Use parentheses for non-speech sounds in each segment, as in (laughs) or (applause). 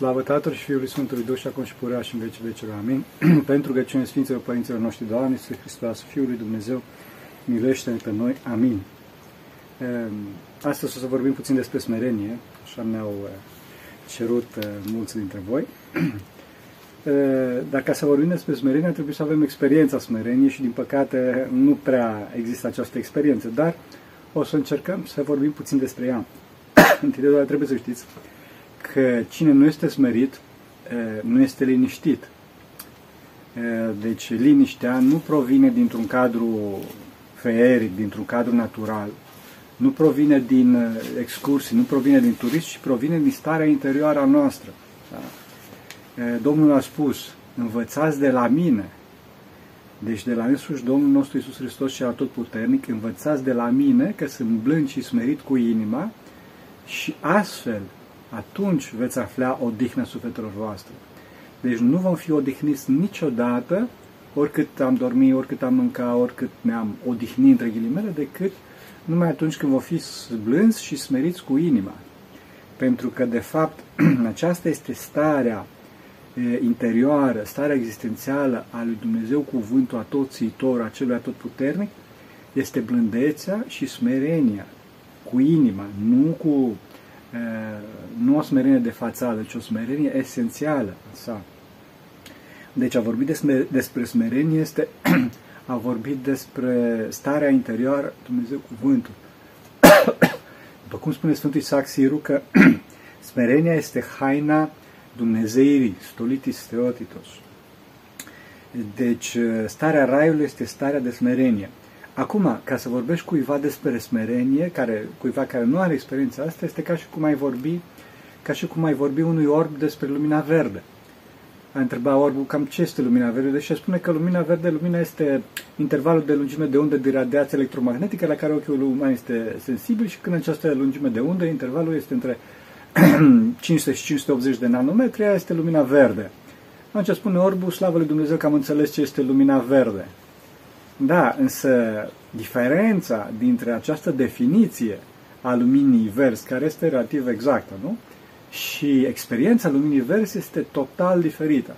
Slavă Tatălui și Fiului Sfântului Duh și acum și purea și în vecii vecilor. Amin. (clears throat) Pentru rugăciune Sfinților Părinților noștri, Doamne, Iisus Hristos, Fiul lui Dumnezeu, miluiește-ne pe noi. Amin. Ehm, astăzi o să vorbim puțin despre smerenie, așa ne-au eh, cerut eh, mulți dintre voi. (clears throat) Eh, Dar ca să vorbim despre smerenie, trebuie să avem experiența smereniei și, din păcate, nu prea există această experiență, dar o să încercăm să vorbim puțin despre ea. (clears throat) Întâi de toate trebuie să știți că cine nu este smerit, nu este liniștit. Deci liniștea nu provine dintr-un cadru feeric, dintr-un cadru natural, nu provine din excursii, nu provine din turism, ci provine din starea interioară a noastră. Da? Domnul a spus, învățați de la mine, deci de la însuși Domnul nostru Iisus Hristos și puternic, învățați de la mine că sunt blând și smerit cu inima și astfel atunci veți afla odihnă sufletelor voastre. Deci nu vom fi odihniți niciodată, oricât am dormit, oricât am mâncat, oricât ne-am odihnit, între ghilimele, decât numai atunci când vom fi blânzi și smeriți cu inima. Pentru că, de fapt, (clears throat) aceasta este starea interioară, starea existențială a lui Dumnezeu, cuvântul atotțitor, acelui atotputernic, este blândețea și smerenia, cu inima, nu cu nu o smerenie de fațadă, ci o smerenie esențială sa. Deci a vorbit despre, despre smerenie este (clears throat) a vorbit despre starea interioară, Dumnezeu cuvântul. (coughs) După cum spune Sfântul Isaac Siru că (clears throat) smerenia este haina Dumnezeirii, stolitis theotitos. Deci starea raiului este starea de smerenie. Acum, ca să vorbești cuiva despre smerenie, care, cuiva care nu are experiența asta, este ca și cum ai vorbi, ca și cum ai vorbi unui orb despre lumina verde. A întreba orbul cam ce este lumina verde și spune că lumina verde, lumina este intervalul de lungime de undă de radiație electromagnetică la care ochiul uman este sensibil și când această lungime de undă, intervalul este între (clears throat) 500 și 580 de nanometri, aia este lumina verde. Atunci spune orbul, slavă lui Dumnezeu că am înțeles ce este lumina verde. Da, însă diferența dintre această definiție a luminii verzi, care este relativ exactă, nu? Și experiența luminii verzi este total diferită.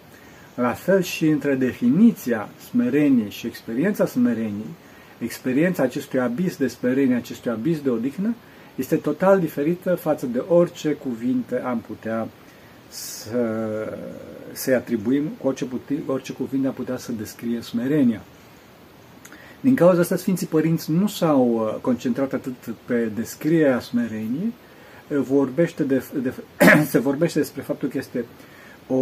La fel și între definiția smereniei și experiența smereniei, experiența acestui abis de smerenie, acestui abis de odihnă, este total diferită față de orice cuvinte am putea să, să-i atribuim, orice, orice cuvinte am putea să descrie smerenia. Din cauza asta, Sfinții Părinți nu s-au uh, concentrat atât pe descrierea smereniei, uh, vorbește de, de, (clears throat) se vorbește despre faptul că este o,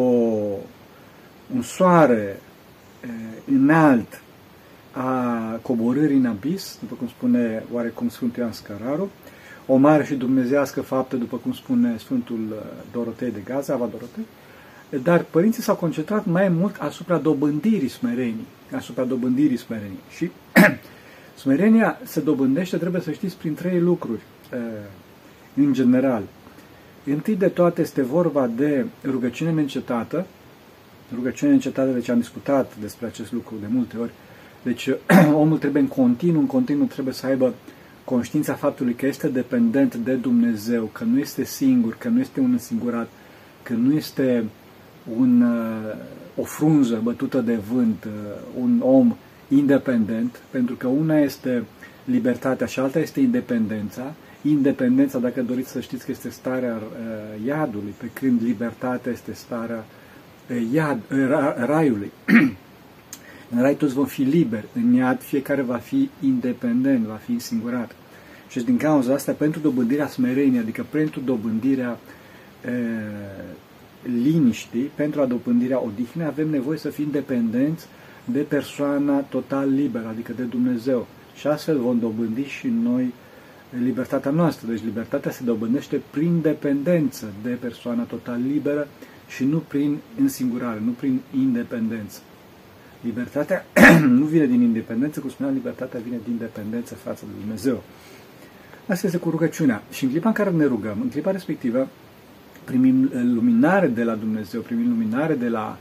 un soare uh, înalt a coborârii în abis, după cum spune oarecum Sfântul Ioan Scăraru, o mare și dumnezească faptă, după cum spune Sfântul Dorotei de Gaza, Ava Dorotei, dar părinții s-au concentrat mai mult asupra dobândirii smerenii, asupra dobândirii smerenii. Și (clears throat) smerenia se dobândește, trebuie să știți, prin trei lucruri, în general. Întâi de toate este vorba de rugăciune neîncetată, rugăciune neîncetată, deci am discutat despre acest lucru de multe ori, deci (clears throat) omul trebuie în continuu, în continuu trebuie să aibă conștiința faptului că este dependent de Dumnezeu, că nu este singur, că nu este un însingurat, că nu este un, uh, o frunză bătută de vânt, uh, un om independent, pentru că una este libertatea și alta este independența. Independența, dacă doriți să știți că este starea uh, iadului, pe când libertatea este starea iad, ra, raiului. (clears throat) în rai toți vom fi liberi, în iad fiecare va fi independent, va fi singurat. Și din cauza asta, pentru dobândirea smereniei, adică pentru dobândirea liniștii, pentru adopândirea odihnei, avem nevoie să fim dependenți de persoana total liberă, adică de Dumnezeu. Și astfel vom dobândi și noi libertatea noastră. Deci libertatea se dobândește prin dependență de persoana total liberă și nu prin însingurare, nu prin independență. Libertatea (clears throat) nu vine din independență, cum spuneam, libertatea vine din dependență față de Dumnezeu. Asta este cu rugăciunea. Și în clipa în care ne rugăm, în clipa respectivă, primim luminare de la Dumnezeu, primim luminare de la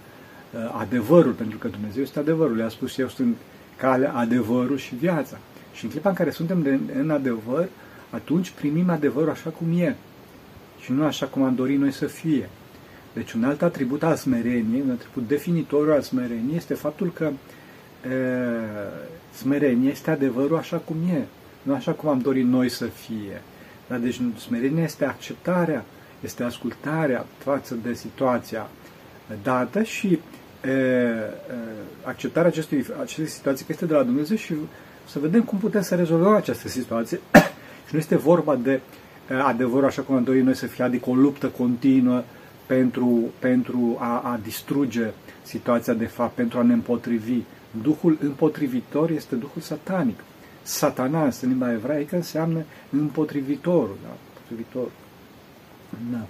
uh, adevărul, pentru că Dumnezeu este adevărul. Le-a spus, eu sunt calea, adevărul și viața. Și în clipa în care suntem de, în adevăr, atunci primim adevărul așa cum e și nu așa cum am dorit noi să fie. Deci un alt atribut al smereniei, un atribut definitoriu al smereniei este faptul că e, smerenia este adevărul așa cum e, nu așa cum am dorit noi să fie. Dar deci smerenia este acceptarea, este ascultarea față de situația dată și e, e, acceptarea acestui, acestei situații că este de la Dumnezeu și să vedem cum putem să rezolvăm această situație. (clears throat) și nu este vorba de adevărul așa cum am dorit noi să fie, adică o luptă continuă pentru, pentru a, a distruge situația de fapt, pentru a ne împotrivi. Duhul împotrivitor este Duhul satanic. Satanas, în limba evraică, înseamnă împotrivitorul. Da? Împotrivitor. Da.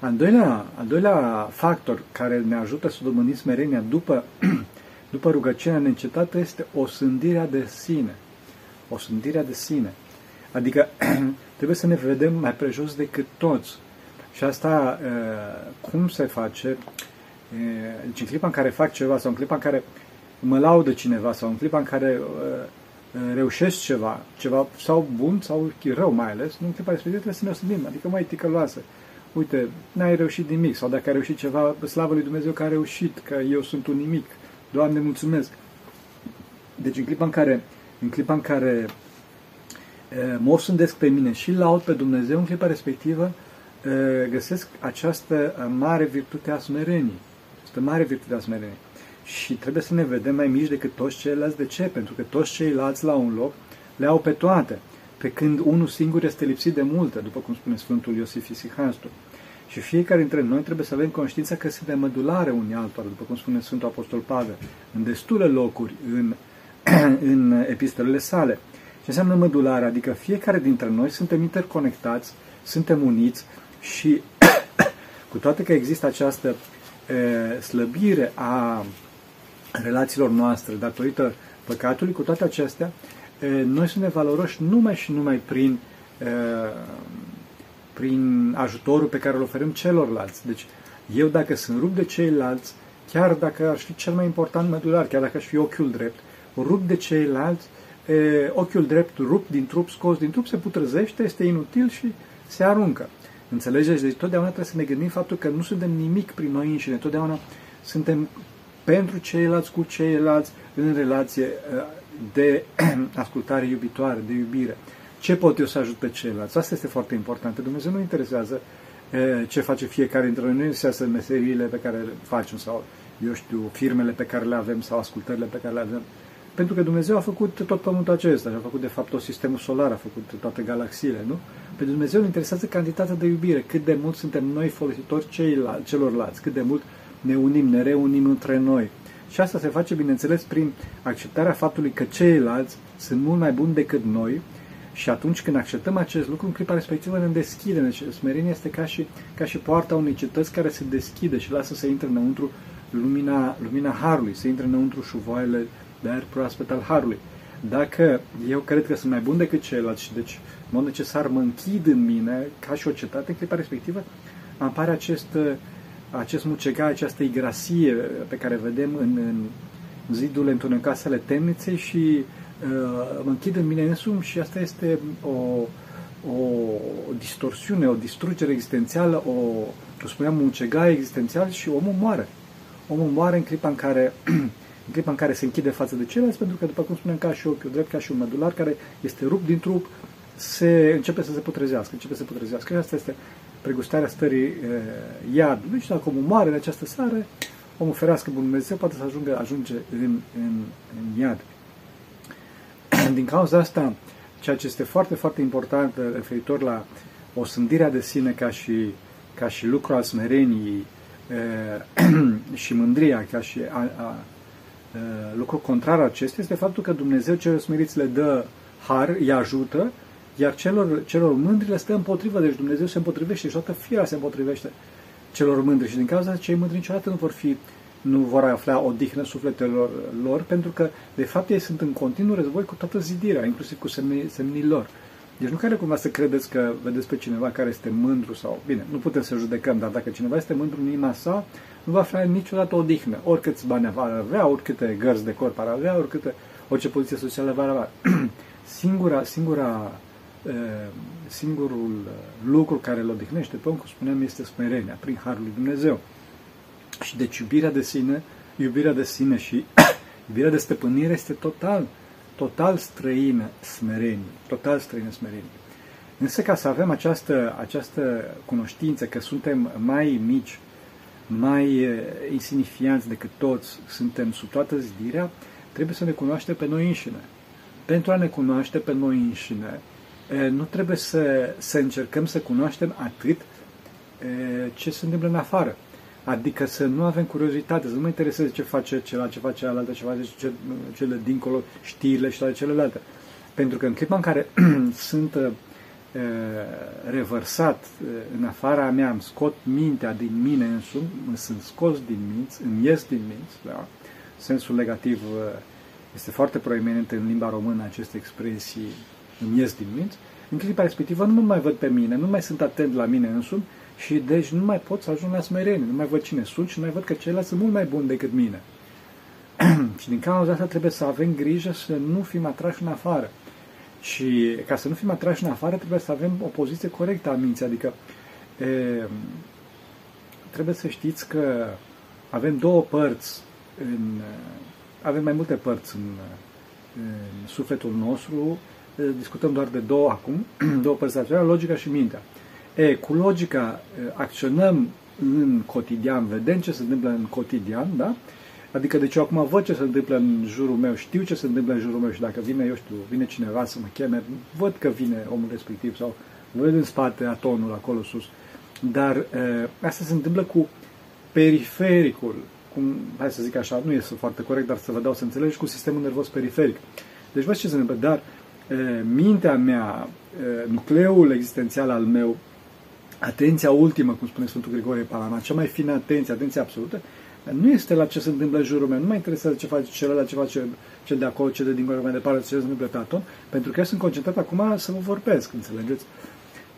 Al doilea, al doilea factor care ne ajută să domânim smerenia după, (clears throat) după rugăciunea neîncetată este o sândirea de sine. O sândirea de sine. Adică (clears throat) trebuie să ne vedem mai prejos decât toți. Și asta cum se face? Deci în clipa în care fac ceva sau în clipa în care mă laudă cineva sau în clipa în care reușesc ceva, ceva sau bun sau rău mai ales, nu în clipa respectivă trebuie să ne osândim, adică mai ticăloasă. Uite, n-ai reușit nimic sau dacă ai reușit ceva, slavă lui Dumnezeu că a reușit, că eu sunt un nimic. Doamne, mulțumesc. Deci în clipa în care, în clipa în care mă osândesc pe mine și laud pe Dumnezeu, în clipa respectivă găsesc această mare virtute a smereniei. Este mare virtute a smereniei. Și trebuie să ne vedem mai mici decât toți ceilalți. De ce? Pentru că toți ceilalți la un loc le au pe toate. Pe când unul singur este lipsit de multe, după cum spune Sfântul Iosif Isihastru. Și fiecare dintre noi trebuie să avem conștiința că suntem mădulare unii altora, după cum spune Sfântul Apostol Pavel, în destule locuri în, (clears throat) în epistolele sale. Ce înseamnă mădulare? Adică fiecare dintre noi suntem interconectați, suntem uniți și (clears throat) cu toate că există această e, slăbire a relațiilor noastre datorită păcatului, cu toate acestea, e, noi suntem valoroși numai și numai prin, e, prin ajutorul pe care îl oferim celorlalți. Deci, eu dacă sunt rupt de ceilalți, chiar dacă aș fi cel mai important mădular, chiar dacă aș fi ochiul drept, rupt de ceilalți, e, ochiul drept rupt din trup, scos din trup, se putrăzește, este inutil și se aruncă. Înțelegeți? Deci totdeauna trebuie să ne gândim faptul că nu suntem nimic prin noi înșine. Totdeauna suntem pentru ceilalți, cu ceilalți, în relație uh, de (clears throat) ascultare iubitoare, de iubire. Ce pot eu să ajut pe ceilalți? Asta este foarte important. Pe Dumnezeu nu interesează uh, ce face fiecare dintre noi, nu interesează meseriile pe care le facem sau, eu știu, firmele pe care le avem sau ascultările pe care le avem. Pentru că Dumnezeu a făcut tot pământul acesta, a făcut de fapt tot sistemul solar, a făcut toate galaxiile, nu? Pe Dumnezeu îl interesează cantitatea de iubire, cât de mult suntem noi folositori celorlalți, cât de mult ne unim, ne reunim între noi. Și asta se face, bineînțeles, prin acceptarea faptului că ceilalți sunt mult mai buni decât noi și atunci când acceptăm acest lucru, în clipa respectivă ne deschide. Deci smerenia este ca și, ca și poarta unei cetăți care se deschide și lasă să intre înăuntru lumina, lumina Harului, să intre înăuntru șuvoaiele de aer proaspăt al Harului. Dacă eu cred că sunt mai bun decât ceilalți și deci în mod necesar mă închid în mine ca și o cetate, în clipa respectivă apare acest, acest mucegai, această igrasie pe care vedem în, în zidul întunecasele temniței și uh, mă închid în mine însumi și asta este o, o distorsiune, o distrugere existențială, o, o spuneam, un mucegai existențial și omul moare. Omul moare în clipa în care (clears throat) în clipa în care se închide față de ceilalți, pentru că, după cum spuneam, ca și ochiul drept, ca și un medular care este rupt din trup, se începe să se putrezească, începe să se putrezească. Și asta este pregustarea stării e, iadului și dacă omul moare în această seară, omul ferească Bunul Dumnezeu poate să ajungă, ajunge în, în, în iad. (clears throat) Din cauza asta, ceea ce este foarte, foarte important referitor la o sândirea de sine ca și, ca și lucru al smereniei e, (clears throat) și mândria ca și a, a, lucru contrar acesta este faptul că Dumnezeu celor smeriți le dă har, îi ajută, iar celor, celor mândri le stă împotrivă. Deci Dumnezeu se împotrivește și toată firea se împotrivește celor mândri. Și din cauza cei mândri niciodată nu vor fi nu vor afla odihnă sufletelor lor, pentru că, de fapt, ei sunt în continuu război cu toată zidirea, inclusiv cu semnii, semnii lor. Deci nu care cumva să credeți că vedeți pe cineva care este mândru sau... Bine, nu putem să judecăm, dar dacă cineva este mândru în inima sa, nu va avea niciodată o dihnă. Oricâți bani va avea, oricâte gărzi de corp ar avea, oricâte, orice poziție socială va avea. (clears throat) singura, singura, singurul lucru care îl odihnește pe om, cum spuneam, este smerenia, prin Harul lui Dumnezeu. Și deci iubirea de sine, iubirea de sine și (coughs) iubirea de stăpânire este total, total străină smerenie, total străină smerenie. Însă ca să avem această, această cunoștință că suntem mai mici, mai insignifianți decât toți, suntem sub toată zidirea, trebuie să ne cunoaștem pe noi înșine. Pentru a ne cunoaște pe noi înșine, nu trebuie să, să încercăm să cunoaștem atât ce se întâmplă în afară. Adică să nu avem curiozitate, să nu mă intereseze ce face celălalt, ce face cealaltă, ce face ce, cele dincolo, știrile și toate celelalte. Pentru că în clipa în care (clears throat) sunt uh, revărsat uh, în afara mea, îmi scot mintea din mine însumi, îmi sunt scos din minți, îmi ies din minți, da? sensul negativ uh, este foarte proeminent în limba română aceste expresii, îmi ies din minți, în clipa respectivă nu mă mai văd pe mine, nu mai sunt atent la mine însumi și deci nu mai pot să ajung la smerenie, nu mai văd cine sunt și nu mai văd că ceilalți sunt mult mai buni decât mine. (clears throat) și din cauza asta trebuie să avem grijă să nu fim atrași în afară. Și ca să nu fim atrași în afară, trebuie să avem o poziție corectă a minții. Adică e, trebuie să știți că avem două părți în, avem mai multe părți în, în sufletul nostru, discutăm doar de două acum, (clears throat) două părți naturale, logica și mintea. E, cu logica acționăm în cotidian, vedem ce se întâmplă în cotidian, da? Adică, deci eu acum văd ce se întâmplă în jurul meu, știu ce se întâmplă în jurul meu și dacă vine, eu știu, vine cineva să mă cheme, văd că vine omul respectiv sau văd în spate atonul acolo sus. Dar e, asta se întâmplă cu perifericul, cum, hai să zic așa, nu este foarte corect, dar să vă dau să înțelegi, cu sistemul nervos periferic. Deci văd ce se întâmplă, dar e, mintea mea, e, nucleul existențial al meu, atenția ultimă, cum spune Sfântul Grigorie Palama, cea mai fină atenție, atenția absolută, nu este la ce se întâmplă în jurul meu, nu mă interesează ce face celălalt, ce face cel de acolo, cel de dincolo, mai departe, ce se întâmplă pe atom, pentru că eu sunt concentrat acum să vă vorbesc, înțelegeți?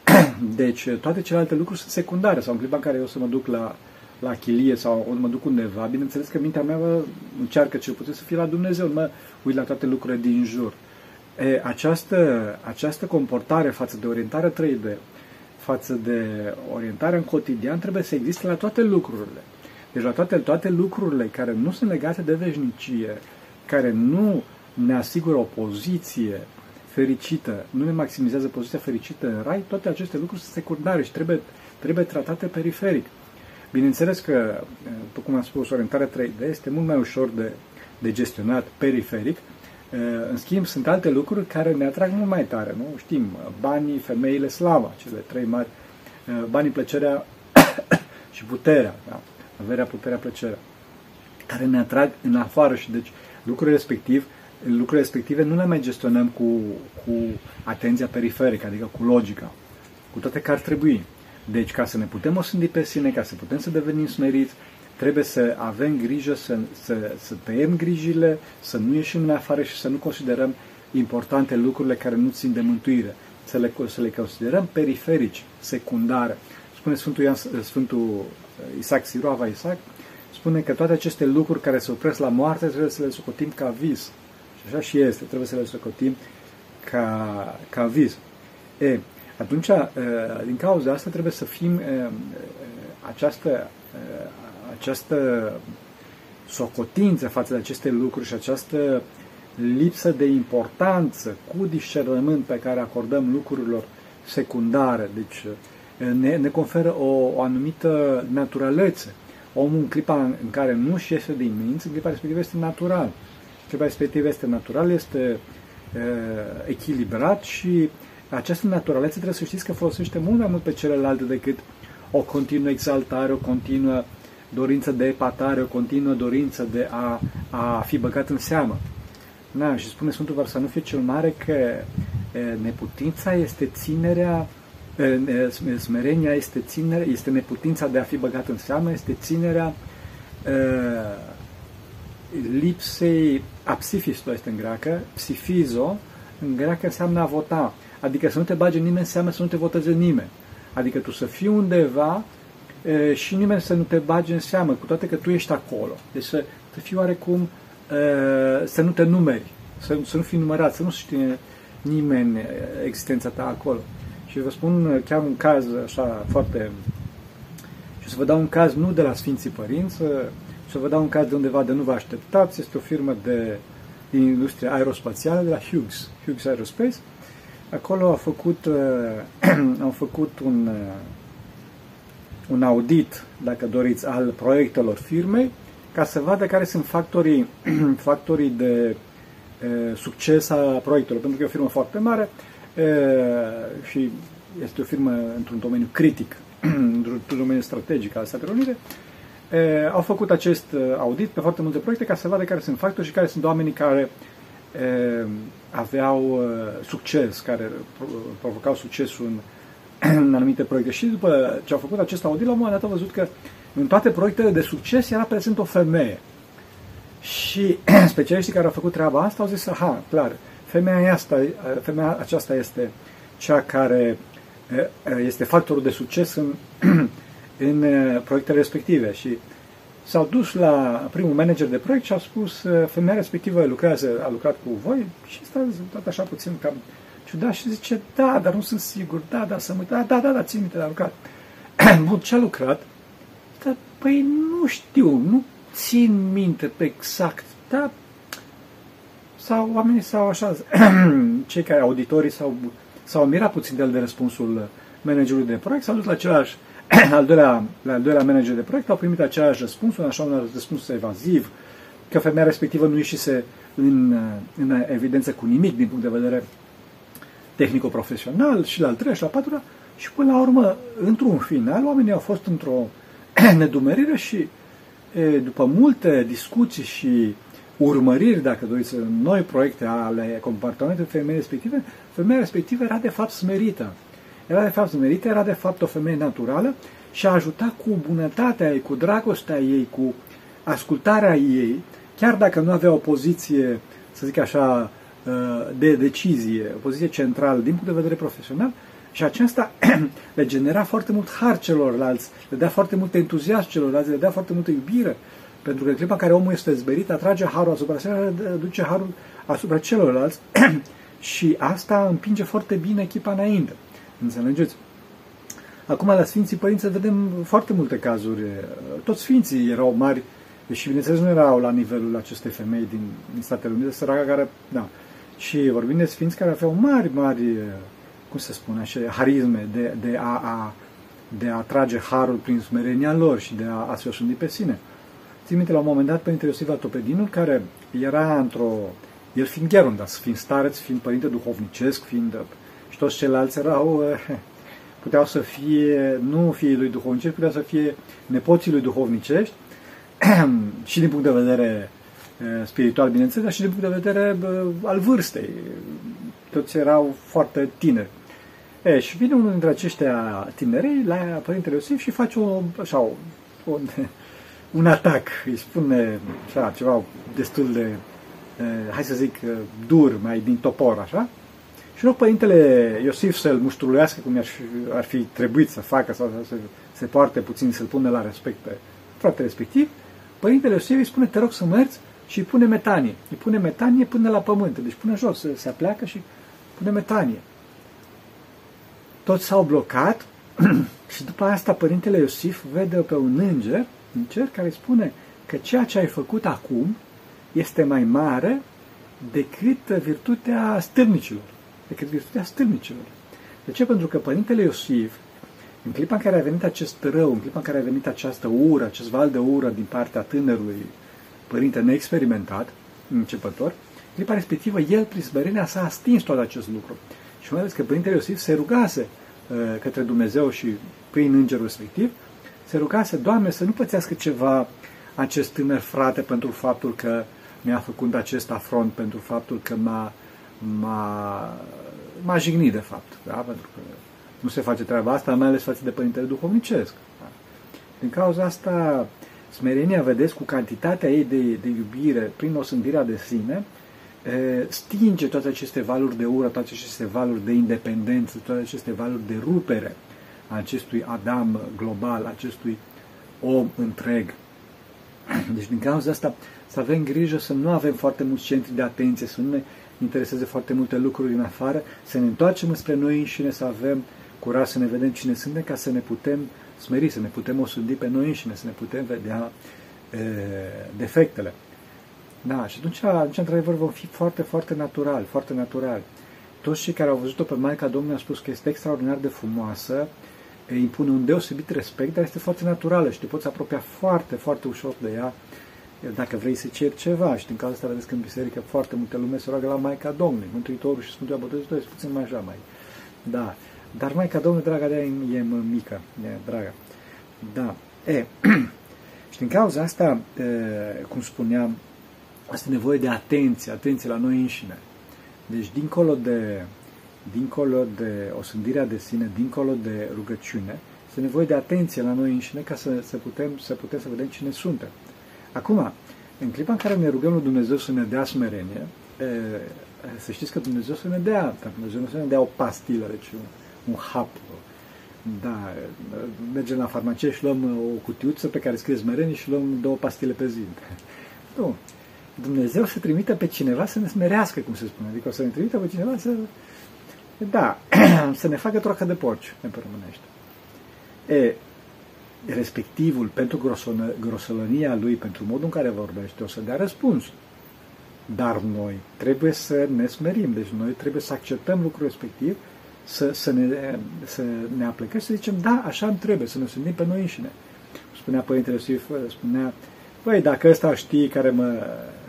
(clears throat) Deci, toate celelalte lucruri sunt secundare, sau în clipa în care eu să mă duc la, la chilie sau mă duc undeva, bineînțeles că mintea mea încearcă cel puțin să fie la Dumnezeu, nu mă uit la toate lucrurile din jur. E, această, această comportare față de orientarea 3D, față de orientarea în cotidian, trebuie să existe la toate lucrurile. Deci la toate, toate lucrurile care nu sunt legate de veșnicie, care nu ne asigură o poziție fericită, nu ne maximizează poziția fericită în rai, toate aceste lucruri sunt secundare și trebuie, trebuie tratate periferic. Bineînțeles că, după cum am spus, orientarea 3D este mult mai ușor de, de gestionat periferic, în schimb, sunt alte lucruri care ne atrag mult mai tare, nu? Știm, banii, femeile, slava, cele trei mari, banii, plăcerea (coughs) și puterea. Da? averea, puterea, plăcerea, care ne atrag în afară și deci lucrurile respectiv, lucrurile respective nu le mai gestionăm cu, cu atenția periferică, adică cu logica, cu toate că ar trebui. Deci, ca să ne putem osândi pe sine, ca să putem să devenim smeriți, trebuie să avem grijă să, să, să tăiem grijile, să nu ieșim în afară și să nu considerăm importante lucrurile care nu țin de mântuire, să le, să le considerăm periferici, secundare. Spune Sfântul, Ian, Sfântul Isaac Siroava Isaac, spune că toate aceste lucruri care se opresc la moarte trebuie să le socotim ca vis. Și așa și este, trebuie să le socotim ca, ca vis. E, atunci, din cauza asta, trebuie să fim această, această socotință față de aceste lucruri și această lipsă de importanță cu discernământ pe care acordăm lucrurilor secundare, deci ne, ne conferă o, o anumită naturalețe. Omul în clipa în care nu și iese din minți, în clipa respectivă este natural. Clipa respectivă este natural, este e, echilibrat și această naturalețe trebuie să știți că folosește mult mai mult pe celelalte decât o continuă exaltare, o continuă dorință de epatare, o continuă dorință de a, a fi băgat în seamă. Na, și spune Sfântul Varsanufie cel Mare că e, neputința este ținerea Smerenia este, ținere, este neputința de a fi băgat în seamă, este ținerea uh, lipsei, apsifisto este în greacă, psifizo, în greacă înseamnă a vota, adică să nu te bage nimeni în seamă, să nu te voteze nimeni. Adică tu să fii undeva uh, și nimeni să nu te bage în seamă, cu toate că tu ești acolo. Deci să, să fii oarecum, uh, să nu te numeri, să, să nu fii numărat, să nu știe nimeni existența ta acolo. Și vă spun chiar un caz așa foarte Și o să vă dau un caz nu de la Sfinții Părinți, să vă dau un caz de undeva de nu vă așteptați. Este o firmă de, din industria aerospațială, de la Hughes, Hughes Aerospace. Acolo au făcut, (clears throat) au făcut un, un audit, dacă doriți, al proiectelor firmei, ca să vadă care sunt factorii, (clears throat) factorii de e, succes a proiectelor, pentru că e o firmă foarte mare e, și este o firmă într-un domeniu critic, (clears throat) într-un domeniu strategic al Statelor Unite, e, au făcut acest audit pe foarte multe proiecte ca să vadă care sunt factori și care sunt oamenii care e, aveau e, succes, care provocau succesul în, în anumite proiecte. Și după ce au făcut acest audit, la un moment dat au văzut că în toate proiectele de succes era prezent o femeie. Și (clears throat) specialiștii care au făcut treaba asta au zis, aha, clar, femeia, asta, femeia aceasta este cea care este factorul de succes în, (clears throat) în proiectele respective. Și s-au dus la primul manager de proiect și au spus, femeia respectivă lucrează, a lucrat cu voi și ăsta tot așa puțin cam ciudat și zice, da, dar nu sunt sigur, da, da, să mă da, da, da, da, țin minte, a lucrat. (clears throat) Bun, ce a lucrat? Da, păi nu știu, nu țin minte pe exact, dar sau oamenii sau așa, (clears throat) cei care auditorii s-au, s-au mirat puțin de el de răspunsul managerului de proiect, s-au dus la același, (clears throat) al doilea, la al doilea manager de proiect, au primit același răspuns, un așa un răspuns evaziv, că femeia respectivă nu ieșise în, în evidență cu nimic din punct de vedere tehnico-profesional și la al treilea și la patrulea și până la urmă, într-un final, oamenii au fost într-o (clears throat) nedumerire și după multe discuții și urmăriri, dacă doriți, noi proiecte ale comportamentului femeii respective, femeia respectivă era de fapt smerită. Era de fapt smerită, era de fapt o femeie naturală și a ajutat cu bunătatea ei, cu dragostea ei, cu ascultarea ei, chiar dacă nu avea o poziție, să zic așa, de decizie, o poziție centrală din punct de vedere profesional, și aceasta (clears throat) le genera foarte mult har celorlalți, le dea foarte mult entuziasm celorlalți, le dea foarte multă iubire. Pentru că în clipa în care omul este zberit, atrage harul asupra său, duce harul asupra celorlalți (clears throat) și asta împinge foarte bine echipa înainte. Înțelegeți? Acum, la Sfinții Părinți vedem foarte multe cazuri. Toți Sfinții erau mari și, bineînțeles, nu erau la nivelul acestei femei din, din Statele Unite, săraca care, da. Și vorbim de Sfinți care aveau mari, mari cum se spune așa, harisme, de, de, a, a, de a trage harul prin smerenia lor și de a, a se osândi pe sine. Țin minte la un moment dat Părintele Iosif Atopedinul, care era într-o... El fiind Gherundas, fiind stareț, fiind părinte duhovnicesc, fiind... Și toți ceilalți erau... Puteau să fie, nu fiii lui duhovnicești, puteau să fie nepoții lui duhovnicești (clears throat) și din punct de vedere spiritual, bineînțeles, dar și din punct de vedere al vârstei. Toți erau foarte tineri. E, și vine unul dintre aceștia tinerei la Părintele Iosif și face o, așa, un, (laughs) un atac. Îi spune așa, ceva destul de, hai să zic, dur, mai din topor, așa. Și rog Părintele Iosif să-l muștruluiască cum ar fi, ar fi trebuit să facă sau să se poarte puțin, să-l pună la respect pe fratele respectiv. Părintele Iosif îi spune, te rog să mergi și îi pune metanie. Îi pune metanie până la pământ. Deci pune jos, se, se apleacă și pune metanie toți s-au blocat (clears throat) și după asta Părintele Iosif vede pe un înger, un cer, care spune că ceea ce ai făcut acum este mai mare decât virtutea stâlnicilor. Decât virtutea stâlnicilor. De ce? Pentru că Părintele Iosif, în clipa în care a venit acest rău, în clipa în care a venit această ură, acest val de ură din partea tânărului părinte neexperimentat, începător, în clipa respectivă, el, prin smerenia sa, a stins tot acest lucru. Și mai ales că Părintele Iosif se rugase uh, către Dumnezeu și prin îngerul respectiv, se rugase, Doamne, să nu pățească ceva acest tânăr frate pentru faptul că mi-a făcut acest afront, pentru faptul că m-a, m-a, m-a jignit, de fapt. Da? Pentru că nu se face treaba asta, mai ales față de Părintele Duhovnicesc. Da? Din cauza asta, smerenia, vedeți, cu cantitatea ei de, de iubire, prin osândirea de sine, stinge toate aceste valuri de ură, toate aceste valuri de independență, toate aceste valuri de rupere a acestui Adam global, acestui om întreg. (clears throat) Deci din cauza asta să avem grijă să nu avem foarte mulți centri de atenție, să nu ne intereseze foarte multe lucruri în afară, să ne întoarcem spre noi înșine, să avem curaj să ne vedem cine suntem, ca să ne putem smeri, să ne putem osândi pe noi înșine, să ne putem vedea e, defectele. Da, și atunci, atunci, într-adevăr, vom fi foarte, foarte natural, foarte natural. Toți cei care au văzut-o pe Maica Domnului au spus că este extraordinar de frumoasă, impune un deosebit respect, dar este foarte naturală și te poți apropia foarte, foarte ușor de ea dacă vrei să ceri ceva. Și din cauza asta vedeți că în biserică foarte multe lume se roagă la Maica Domnului, Mântuitorul și Sfântul Botezător, este puțin mai așa mai. Da. Dar Maica Domnului, draga de e, e mică, e dragă. Da. E, (clears throat) și din cauza asta, e, cum spuneam, este nevoie de atenție, atenție la noi înșine. Deci, dincolo de, dincolo de osândirea de sine, dincolo de rugăciune, este nevoie de atenție la noi înșine ca să, să, putem, să putem să vedem cine suntem. Acum, în clipa în care ne rugăm lui Dumnezeu să ne dea smerenie, să știți că Dumnezeu să ne dea, dar Dumnezeu nu să ne dea o pastilă, deci un, un hap. Da, mergem la farmacie și luăm o cutiuță pe care scrie smerenie și luăm două pastile pe zi. (laughs) Nu. Dumnezeu să trimite pe cineva să ne smerească, cum se spune. Adică o să ne trimită pe cineva să... Da, (clears throat) să ne facă troacă de porci, pe românește. E, respectivul, pentru grosolănia lui, pentru modul în care vorbește, o să dea răspuns. Dar noi trebuie să ne smerim, deci noi trebuie să acceptăm lucrul respectiv, să, să, ne, să ne aplicăm și să zicem, da, așa îmi trebuie, să ne sândim pe noi înșine. Spunea Părintele Sif, spunea, băi, dacă ăsta știi care mă,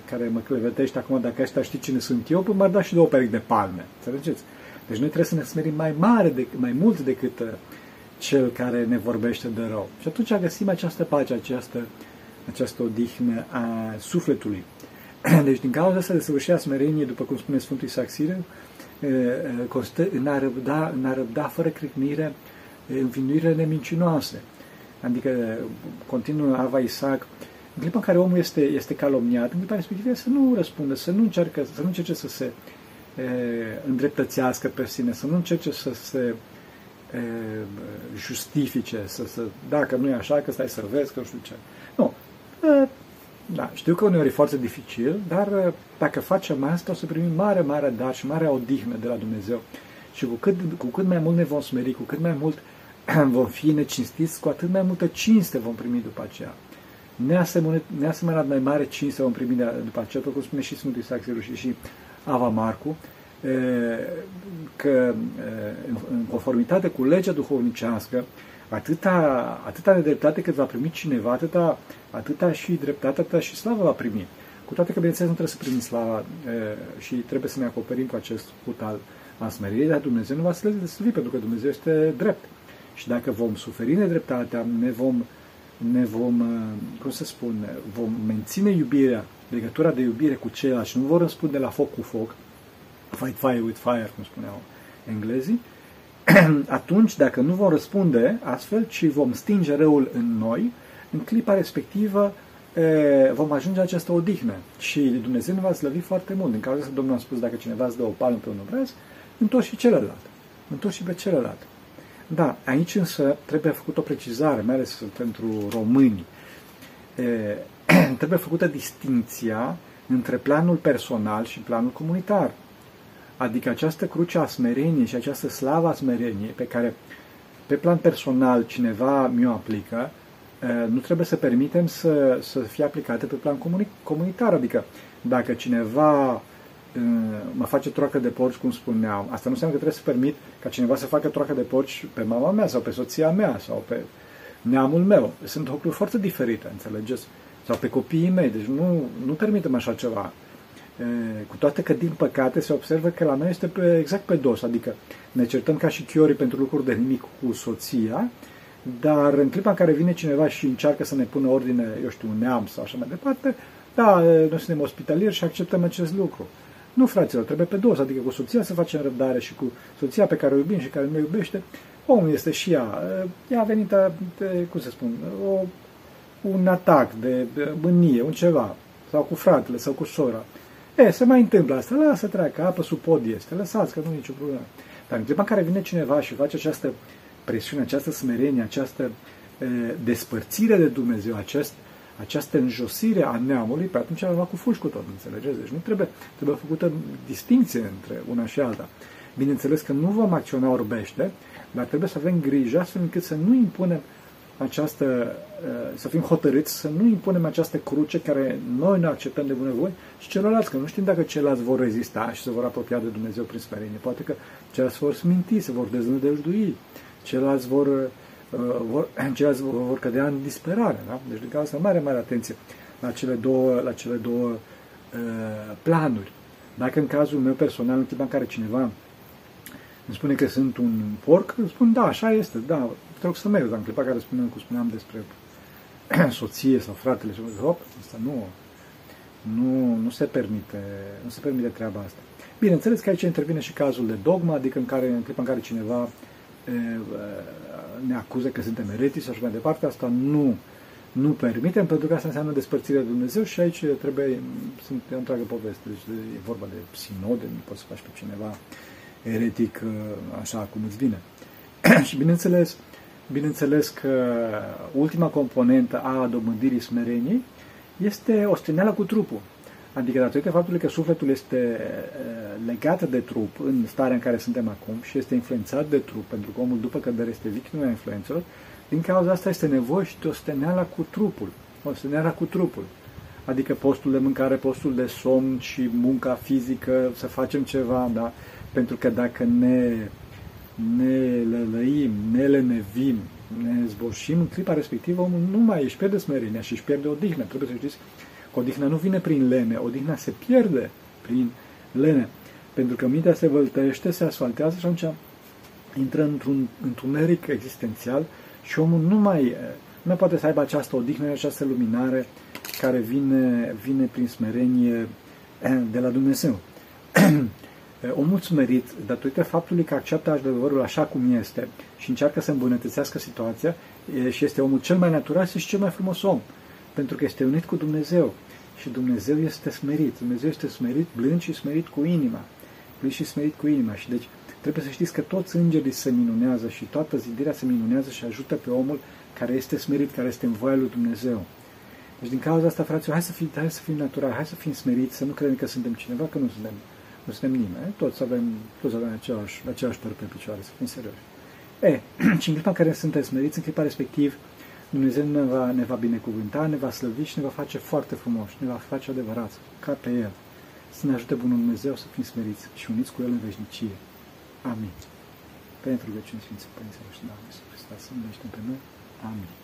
care mă clevetește acum, dacă ăsta știi cine sunt eu, păi m-ar da și două perechi de palme. Înțelegeți? Deci noi trebuie să ne smerim mai mare, de, mai mult decât uh, cel care ne vorbește de rău. Și atunci găsim această pace, această, această odihnă a sufletului. (clears throat) Deci din cauza asta de săvârșirea smerenie, după cum spune Sfântul Isaac Sirel, constă în a răbda, în a răbda fără cricnire învinuirile nemincinoase. Adică, continuă Ava Isaac, în clipa în care omul este, este calomniat, în clipa respectivă să nu răspundă, să nu, încercă, să nu încerce să se e, îndreptățească pe sine, să nu încerce să se justifice, să, să, dacă nu e așa, că stai să vezi, că nu știu ce. Nu. Da, știu că uneori e foarte dificil, dar dacă facem asta, o să primim mare, mare dar și mare odihnă de la Dumnezeu. Și cu cât, cu cât mai mult ne vom smeri, cu cât mai mult (clears throat) vom fi necinstiți, cu atât mai multă cinste vom primi după aceea. Neasemănat mai mare cinste vom primi după aceea, după cum spune și Sfântul Isaac și, și Ava Marcu, că în conformitate cu legea duhovnicească, atâta, atâta nedreptate cât va primi cineva, atâta, atâta și dreptate, atâta și slavă va primi. Cu toate că, bineînțeles, nu trebuie să primim slava și trebuie să ne acoperim cu acest cut al, al smeririi, dar Dumnezeu nu va să le slăvi, pentru că Dumnezeu este drept. Și dacă vom suferi nedreptatea, ne vom, ne vom, cum să spun, vom menține iubirea, legătura de iubire cu ceilalți și nu vor răspunde la foc cu foc, fight fire with fire, cum spuneau englezii, (clears throat) atunci, dacă nu vom răspunde astfel, ci vom stinge răul în noi, în clipa respectivă vom ajunge această odihnă. Și Dumnezeu ne va slăvi foarte mult. Din cauza asta Domnul a spus, dacă cineva îți dă o palmă pe un obraz, întorci și celălalt. Întorci și pe celălalt. Da, aici însă trebuie făcut o precizare, mai ales pentru români. E, (clears throat) trebuie făcută distinția între planul personal și planul comunitar. Adică această cruce a smereniei și această slavă a smereniei pe care pe plan personal cineva mi-o aplică, nu trebuie să permitem să, să fie aplicate pe plan comunitar. Adică dacă cineva mă face troacă de porci, cum spuneam, asta nu înseamnă că trebuie să permit ca cineva să facă troacă de porci pe mama mea sau pe soția mea sau pe neamul meu. Sunt lucruri foarte diferite, înțelegeți? Sau pe copiii mei. Deci nu, nu permitem așa ceva. Cu toate că, din păcate, se observă că la noi este pe, exact pe dos, adică ne certăm ca și chiorii pentru lucruri de nimic cu soția, dar în clipa în care vine cineva și încearcă să ne pună ordine, eu știu, un neam sau așa mai departe, da, noi suntem ospitalieri și acceptăm acest lucru. Nu, fraților, trebuie pe dos, adică cu soția să facem răbdare și cu soția pe care o iubim și care ne iubește, omul este și ea. Ea a venit, de, cum să spun, o, un atac de mânie, un ceva, sau cu fratele, sau cu sora. E, se mai întâmplă asta, lasă treacă, apă sub pod este, lăsați că nu e nicio problemă. Dar în clipa în care vine cineva și face această presiune, această smerenie, această e, despărțire de Dumnezeu, acest, această înjosire a neamului, pe atunci va cu fulgi cu tot, înțelegeți? Deci nu trebuie, trebuie făcută distinție între una și alta. Bineînțeles că nu vom acționa orbește, dar trebuie să avem grijă astfel încât să nu impunem această, uh, să fim hotărâți să nu impunem această cruce care noi ne acceptăm de bunăvoie și celorlalți, că nu știm dacă ceilalți vor rezista și se vor apropia de Dumnezeu prin smerenie. Poate că ceilalți vor sminti, se vor deznădăjdui, ceilalți vor, uh, vor, (clears throat) ceilalți vor cădea în disperare. Da? Deci, de cauza mare, mare atenție la cele două, la cele două uh, planuri. Dacă în cazul meu personal, în clipa în care cineva îmi spune că sunt un porc, îmi spun, da, așa este, da, te rog să mergi, dar în clipa care spuneam, cum spuneam despre (clears throat) soție sau fratele, și hop, asta nu, nu, nu, se permite, nu se permite treaba asta. Bineînțeles că aici intervine și cazul de dogma, adică în, care, în clipa în care cineva e, ne acuză că suntem eretici și așa mai departe, asta nu, nu permitem, pentru că asta înseamnă despărțirea de Dumnezeu și aici trebuie, sunt o întreagă poveste, deci e vorba de sinode, nu poți să faci pe cineva eretic așa cum îți vine. (clears throat) și bineînțeles, bineînțeles că ultima componentă a dobândirii smereniei este osteneala cu trupul. Adică datorită faptului că sufletul este legat de trup în starea în care suntem acum și este influențat de trup, pentru că omul după cădere este victima influențelor, din cauza asta este nevoie și de osteneala cu trupul. Osteneala cu trupul. Adică postul de mâncare, postul de somn și munca fizică, să facem ceva, da? Pentru că dacă ne, ne lălăim, ne lenevim, ne zboșim, în clipa respectivă omul nu mai își pierde smerenia și își pierde odihnă. Trebuie să știți că odihna nu vine prin lene, odihna se pierde prin lene. Pentru că mintea se văltește, se asfaltează și atunci intră într-un întuneric existențial și omul nu mai, nu mai poate să aibă această odihnă, această luminare care vine, vine prin smerenie de la Dumnezeu. (clears throat) omul smerit, datorită faptului că acceptă adevărul așa cum este și încearcă să îmbunătățească situația, și este omul cel mai natural și cel mai frumos om, pentru că este unit cu Dumnezeu. Și Dumnezeu este smerit. Dumnezeu este smerit, blând și smerit cu inima. Blând și smerit cu inima. Și deci trebuie să știți că toți îngerii se minunează și toată zidirea se minunează și ajută pe omul care este smerit, care este în voia lui Dumnezeu. Deci din cauza asta, fraților, hai să fim, hai să fim naturali, hai să fim smeriți, să nu credem că suntem cineva, că nu suntem nu suntem nimeni, toți avem, toți avem același, același păr pe picioare, să fim serioși. E, (clears throat) și în clipa în care suntem smeriți, în clipa respectiv, Dumnezeu ne va, ne va binecuvânta, ne va slăvi și ne va face foarte frumos, ne va face adevărați, ca pe El. Să ne ajute Bunul Dumnezeu să fim smeriți și uniți cu El în veșnicie. Amin. Pentru rugăciuni Sfinții Părinții noștri, Doamne, să Hristos, să pe noi. Amin.